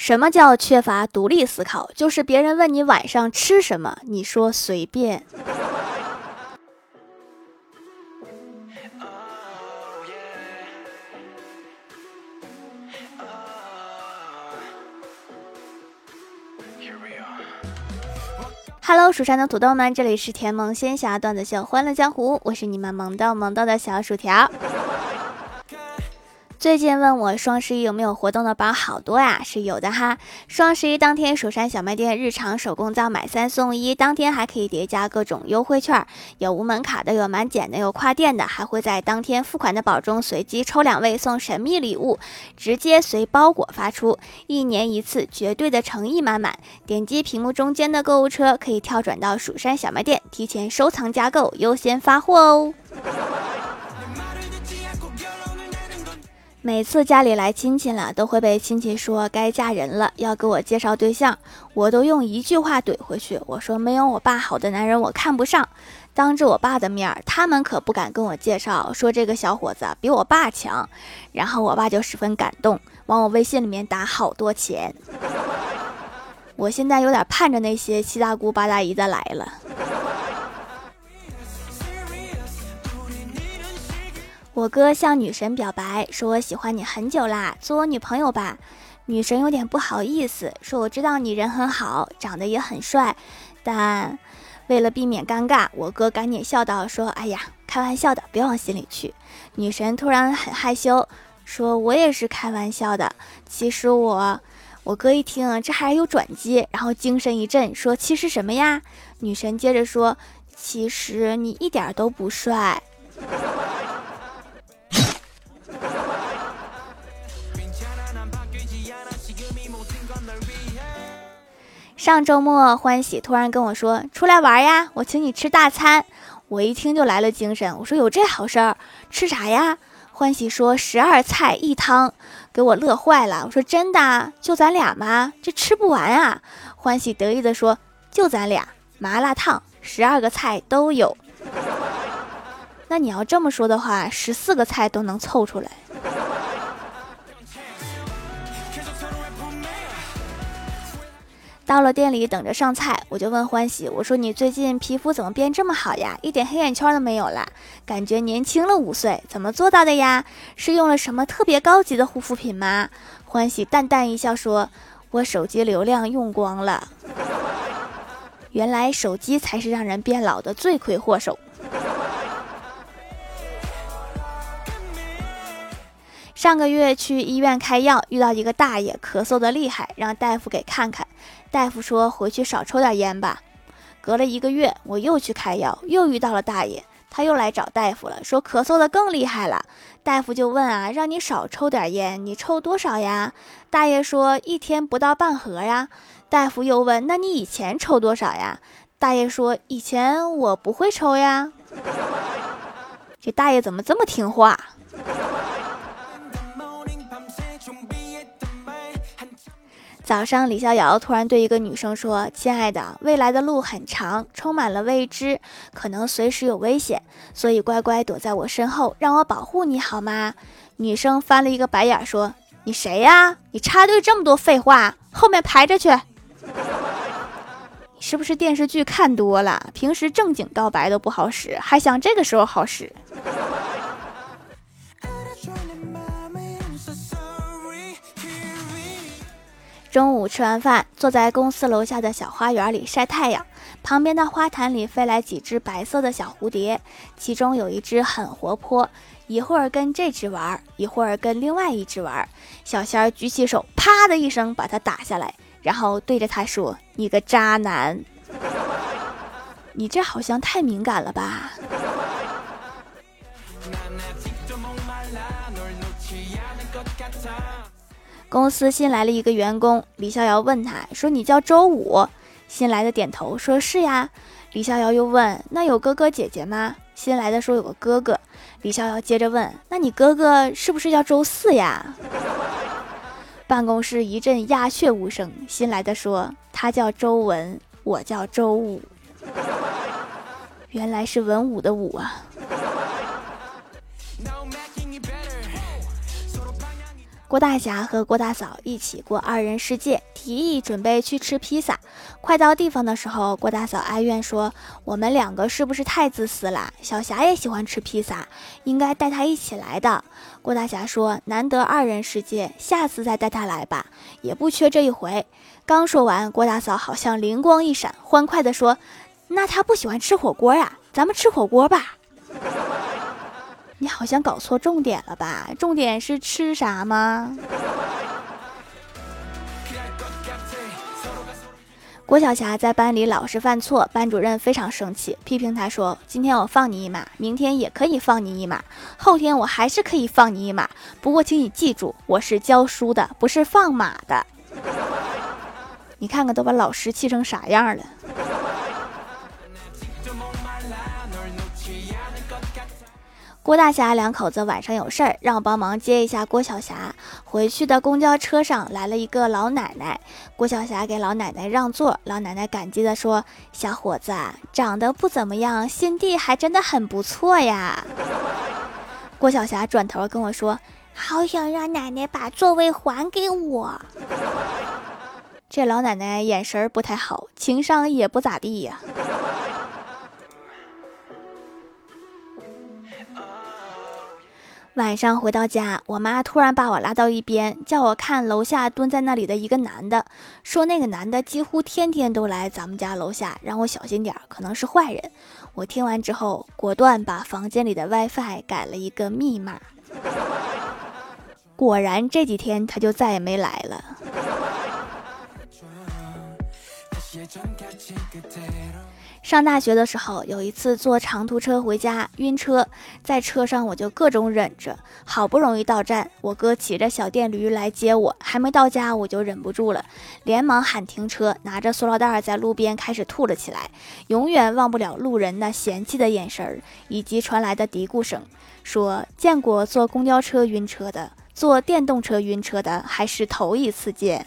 什么叫缺乏独立思考？就是别人问你晚上吃什么，你说随便。Hello，蜀山的土豆们，这里是甜萌仙侠段子秀欢乐江湖，我是你们萌到萌到的小薯条。最近问我双十一有没有活动的宝好多呀，是有的哈。双十一当天，蜀山小卖店日常手工皂买三送一，当天还可以叠加各种优惠券，有无门卡的，有满减的，有跨店的，还会在当天付款的宝中随机抽两位送神秘礼物，直接随包裹发出，一年一次，绝对的诚意满满。点击屏幕中间的购物车，可以跳转到蜀山小卖店，提前收藏加购，优先发货哦。每次家里来亲戚了，都会被亲戚说该嫁人了，要给我介绍对象，我都用一句话怼回去，我说没有我爸好的男人我看不上。当着我爸的面，他们可不敢跟我介绍，说这个小伙子比我爸强。然后我爸就十分感动，往我微信里面打好多钱。我现在有点盼着那些七大姑八大姨的来了。我哥向女神表白，说我喜欢你很久啦，做我女朋友吧。女神有点不好意思，说我知道你人很好，长得也很帅，但为了避免尴尬，我哥赶紧笑道说：“哎呀，开玩笑的，别往心里去。”女神突然很害羞，说我也是开玩笑的。其实我，我哥一听这还有转机，然后精神一振，说：“其实什么呀？”女神接着说：“其实你一点都不帅。”上周末，欢喜突然跟我说：“出来玩呀，我请你吃大餐。”我一听就来了精神，我说：“有这好事儿？吃啥呀？”欢喜说：“十二菜一汤。”给我乐坏了。我说：“真的？就咱俩吗？这吃不完啊！”欢喜得意的说：“就咱俩，麻辣烫，十二个菜都有。那你要这么说的话，十四个菜都能凑出来。”到了店里等着上菜，我就问欢喜：“我说你最近皮肤怎么变这么好呀？一点黑眼圈都没有了，感觉年轻了五岁，怎么做到的呀？是用了什么特别高级的护肤品吗？”欢喜淡淡一笑说：“我手机流量用光了。原来手机才是让人变老的罪魁祸首。”上个月去医院开药，遇到一个大爷咳嗽的厉害，让大夫给看看。大夫说回去少抽点烟吧。隔了一个月，我又去开药，又遇到了大爷，他又来找大夫了，说咳嗽的更厉害了。大夫就问啊，让你少抽点烟，你抽多少呀？大爷说一天不到半盒呀。大夫又问，那你以前抽多少呀？大爷说以前我不会抽呀。这大爷怎么这么听话？早上，李逍遥突然对一个女生说：“亲爱的，未来的路很长，充满了未知，可能随时有危险，所以乖乖躲在我身后，让我保护你好吗？”女生翻了一个白眼，说：“你谁呀？你插队这么多废话，后面排着去。是不是电视剧看多了？平时正经告白都不好使，还想这个时候好使？”中午吃完饭，坐在公司楼下的小花园里晒太阳。旁边的花坛里飞来几只白色的小蝴蝶，其中有一只很活泼，一会儿跟这只玩，一会儿跟另外一只玩。小仙儿举起手，啪的一声把它打下来，然后对着他说：“你个渣男，你这好像太敏感了吧？”公司新来了一个员工，李逍遥问他说：“你叫周五？”新来的点头说：“是呀。”李逍遥又问：“那有哥哥姐姐吗？”新来的说：“有个哥哥。”李逍遥接着问：“那你哥哥是不是叫周四呀？”办公室一阵鸦雀无声。新来的说：“他叫周文，我叫周五。”原来是文武的武啊。郭大侠和郭大嫂一起过二人世界，提议准备去吃披萨。快到地方的时候，郭大嫂哀怨说：“我们两个是不是太自私了？小霞也喜欢吃披萨，应该带她一起来的。”郭大侠说：“难得二人世界，下次再带她来吧，也不缺这一回。”刚说完，郭大嫂好像灵光一闪，欢快地说：“那她不喜欢吃火锅呀？咱们吃火锅吧。”你好像搞错重点了吧？重点是吃啥吗？郭晓霞在班里老是犯错，班主任非常生气，批评她说：“今天我放你一马，明天也可以放你一马，后天我还是可以放你一马。不过，请你记住，我是教书的，不是放马的。”你看看，都把老师气成啥样了？郭大侠两口子晚上有事儿，让我帮忙接一下郭晓霞。回去的公交车上来了一个老奶奶，郭晓霞给老奶奶让座，老奶奶感激地说：“小伙子长得不怎么样，心地还真的很不错呀。”郭晓霞转头跟我说：“好想让奶奶把座位还给我。”这老奶奶眼神不太好，情商也不咋地呀。晚上回到家，我妈突然把我拉到一边，叫我看楼下蹲在那里的一个男的，说那个男的几乎天天都来咱们家楼下，让我小心点，可能是坏人。我听完之后，果断把房间里的 WiFi 改了一个密码。果然这几天他就再也没来了。上大学的时候，有一次坐长途车回家，晕车，在车上我就各种忍着，好不容易到站，我哥骑着小电驴来接我，还没到家我就忍不住了，连忙喊停车，拿着塑料袋在路边开始吐了起来，永远忘不了路人那嫌弃的眼神儿，以及传来的嘀咕声，说见过坐公交车晕车的，坐电动车晕车的还是头一次见。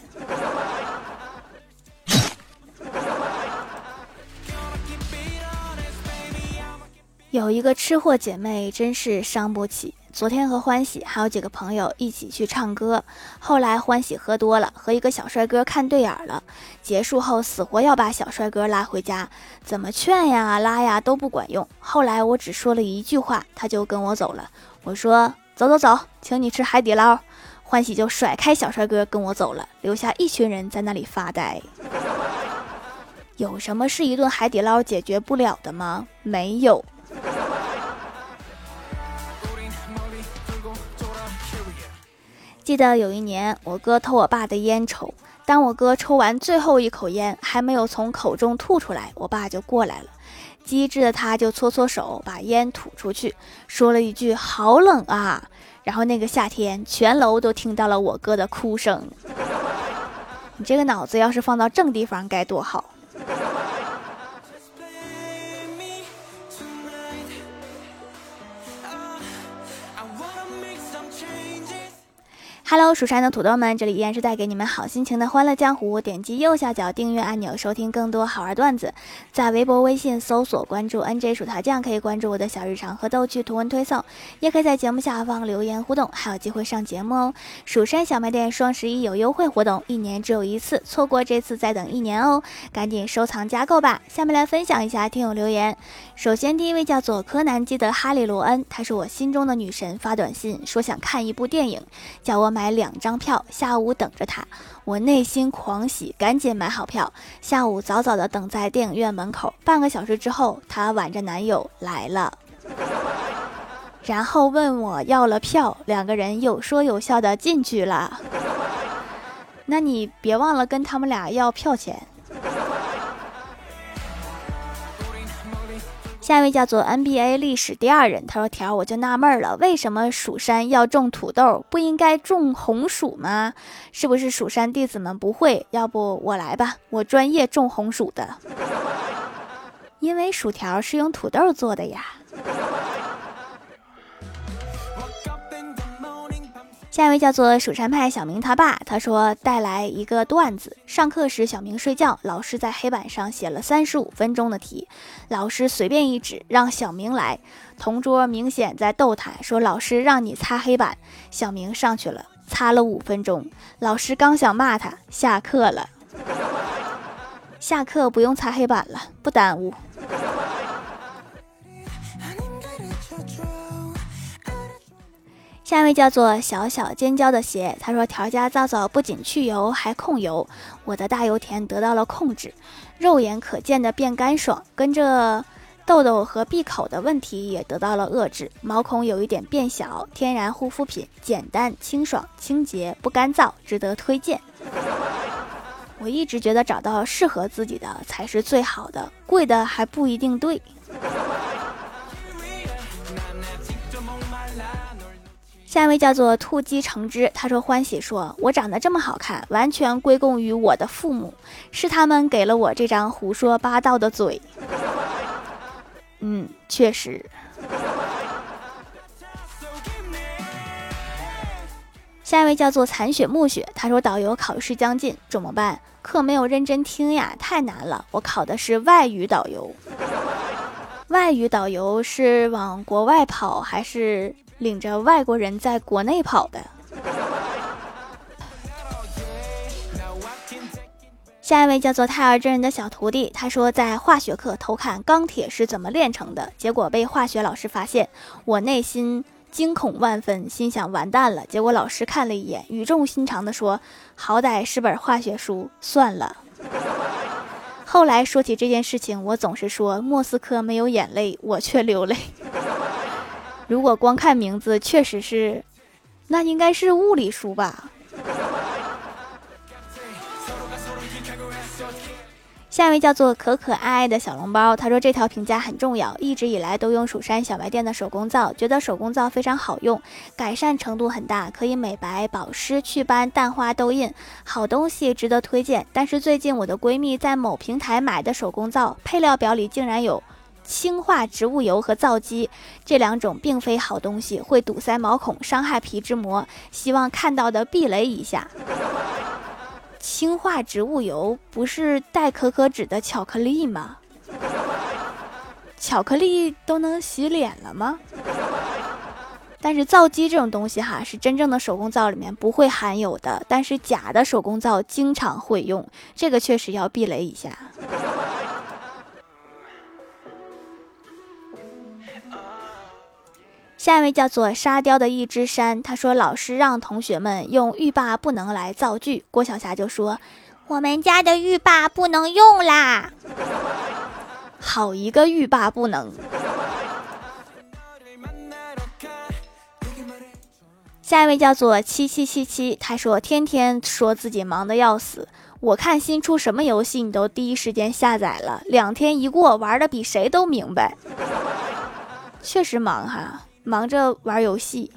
有一个吃货姐妹真是伤不起。昨天和欢喜还有几个朋友一起去唱歌，后来欢喜喝多了，和一个小帅哥看对眼了。结束后死活要把小帅哥拉回家，怎么劝呀拉呀都不管用。后来我只说了一句话，他就跟我走了。我说走走走，请你吃海底捞。欢喜就甩开小帅哥跟我走了，留下一群人在那里发呆。有什么是一顿海底捞解决不了的吗？没有。记得有一年，我哥偷我爸的烟抽。当我哥抽完最后一口烟，还没有从口中吐出来，我爸就过来了。机智的他就搓搓手，把烟吐出去，说了一句“好冷啊”。然后那个夏天，全楼都听到了我哥的哭声。你这个脑子要是放到正地方，该多好。Hello，蜀山的土豆们，这里依然是带给你们好心情的欢乐江湖。点击右下角订阅按钮，收听更多好玩段子。在微博、微信搜索关注 NJ 薯条酱，可以关注我的小日常和逗趣图文推送，也可以在节目下方留言互动，还有机会上节目哦。蜀山小卖店双十一有优惠活动，一年只有一次，错过这次再等一年哦，赶紧收藏加购吧。下面来分享一下听友留言。首先第一位叫做柯南基德哈利罗恩，她是我心中的女神，发短信说想看一部电影，叫我。买两张票，下午等着他，我内心狂喜，赶紧买好票。下午早早的等在电影院门口，半个小时之后，他挽着男友来了，然后问我要了票，两个人有说有笑的进去了。那你别忘了跟他们俩要票钱。下一位叫做 NBA 历史第二人，他说：“条，我就纳闷了，为什么蜀山要种土豆，不应该种红薯吗？是不是蜀山弟子们不会？要不我来吧，我专业种红薯的，因为薯条是用土豆做的呀。”下一位叫做蜀山派小明他爸，他说带来一个段子：上课时小明睡觉，老师在黑板上写了三十五分钟的题，老师随便一指让小明来，同桌明显在逗他，说老师让你擦黑板，小明上去了，擦了五分钟，老师刚想骂他，下课了。下课不用擦黑板了，不耽误。下一位叫做小小尖椒的鞋，他说调家皂皂不仅去油还控油，我的大油田得到了控制，肉眼可见的变干爽，跟着痘痘和闭口的问题也得到了遏制，毛孔有一点变小，天然护肤品，简单清爽清洁不干燥，值得推荐。我一直觉得找到适合自己的才是最好的，贵的还不一定对。下一位叫做兔姬橙汁，他说欢喜说：“我长得这么好看，完全归功于我的父母，是他们给了我这张胡说八道的嘴。”嗯，确实。下一位叫做残雪暮雪，他说导游考试将近，怎么办？课没有认真听呀，太难了。我考的是外语导游，外语导游是往国外跑还是？领着外国人在国内跑的。下一位叫做泰尔真人的小徒弟，他说在化学课偷看钢铁是怎么炼成的，结果被化学老师发现，我内心惊恐万分，心想完蛋了。结果老师看了一眼，语重心长的说：“好歹是本化学书，算了。”后来说起这件事情，我总是说莫斯科没有眼泪，我却流泪。如果光看名字，确实是，那应该是物理书吧。下一位叫做可可爱爱的小笼包，他说这条评价很重要，一直以来都用蜀山小卖店的手工皂，觉得手工皂非常好用，改善程度很大，可以美白、保湿、祛斑、淡化痘印，好东西值得推荐。但是最近我的闺蜜在某平台买的手工皂，配料表里竟然有。氢化植物油和皂基这两种并非好东西，会堵塞毛孔，伤害皮脂膜。希望看到的避雷一下。氢化植物油不是带可可脂的巧克力吗？巧克力都能洗脸了吗？但是皂基这种东西哈，是真正的手工皂里面不会含有的，但是假的手工皂经常会用，这个确实要避雷一下。下一位叫做沙雕的一只山，他说老师让同学们用欲罢不能来造句，郭晓霞就说我们家的欲罢不能用啦，好一个欲罢不能。下一位叫做七七七七，他说天天说自己忙的要死，我看新出什么游戏你都第一时间下载了，两天一过玩的比谁都明白，确实忙哈。忙着玩游戏。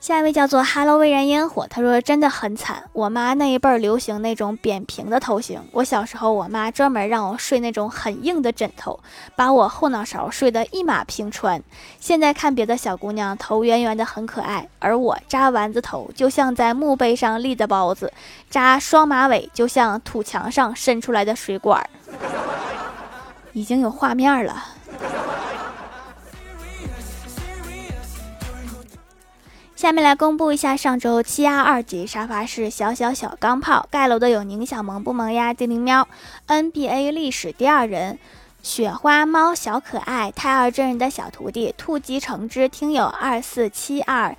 下一位叫做哈喽微燃烟火，他说真的很惨。我妈那一辈儿流行那种扁平的头型，我小时候我妈专门让我睡那种很硬的枕头，把我后脑勺睡得一马平川。现在看别的小姑娘头圆圆的很可爱，而我扎丸子头就像在墓碑上立的包子，扎双马尾就像土墙上伸出来的水管。已经有画面了。下面来公布一下上周七压二级沙发是小小小钢炮盖楼的有宁小萌不萌呀精灵喵 NBA 历史第二人雪花猫小可爱胎儿真人的小徒弟兔姬橙汁听友二四七二。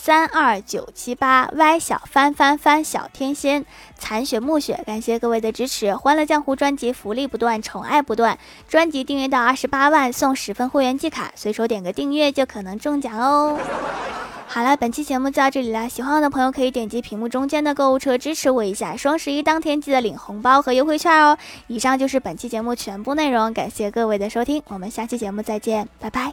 三二九七八歪小翻翻翻小天仙残雪暮雪，感谢各位的支持！欢乐江湖专辑福利不断，宠爱不断。专辑订阅到二十八万送十份会员季卡，随手点个订阅就可能中奖哦。好了，本期节目就到这里了，喜欢我的朋友可以点击屏幕中间的购物车支持我一下。双十一当天记得领红包和优惠券哦。以上就是本期节目全部内容，感谢各位的收听，我们下期节目再见，拜拜。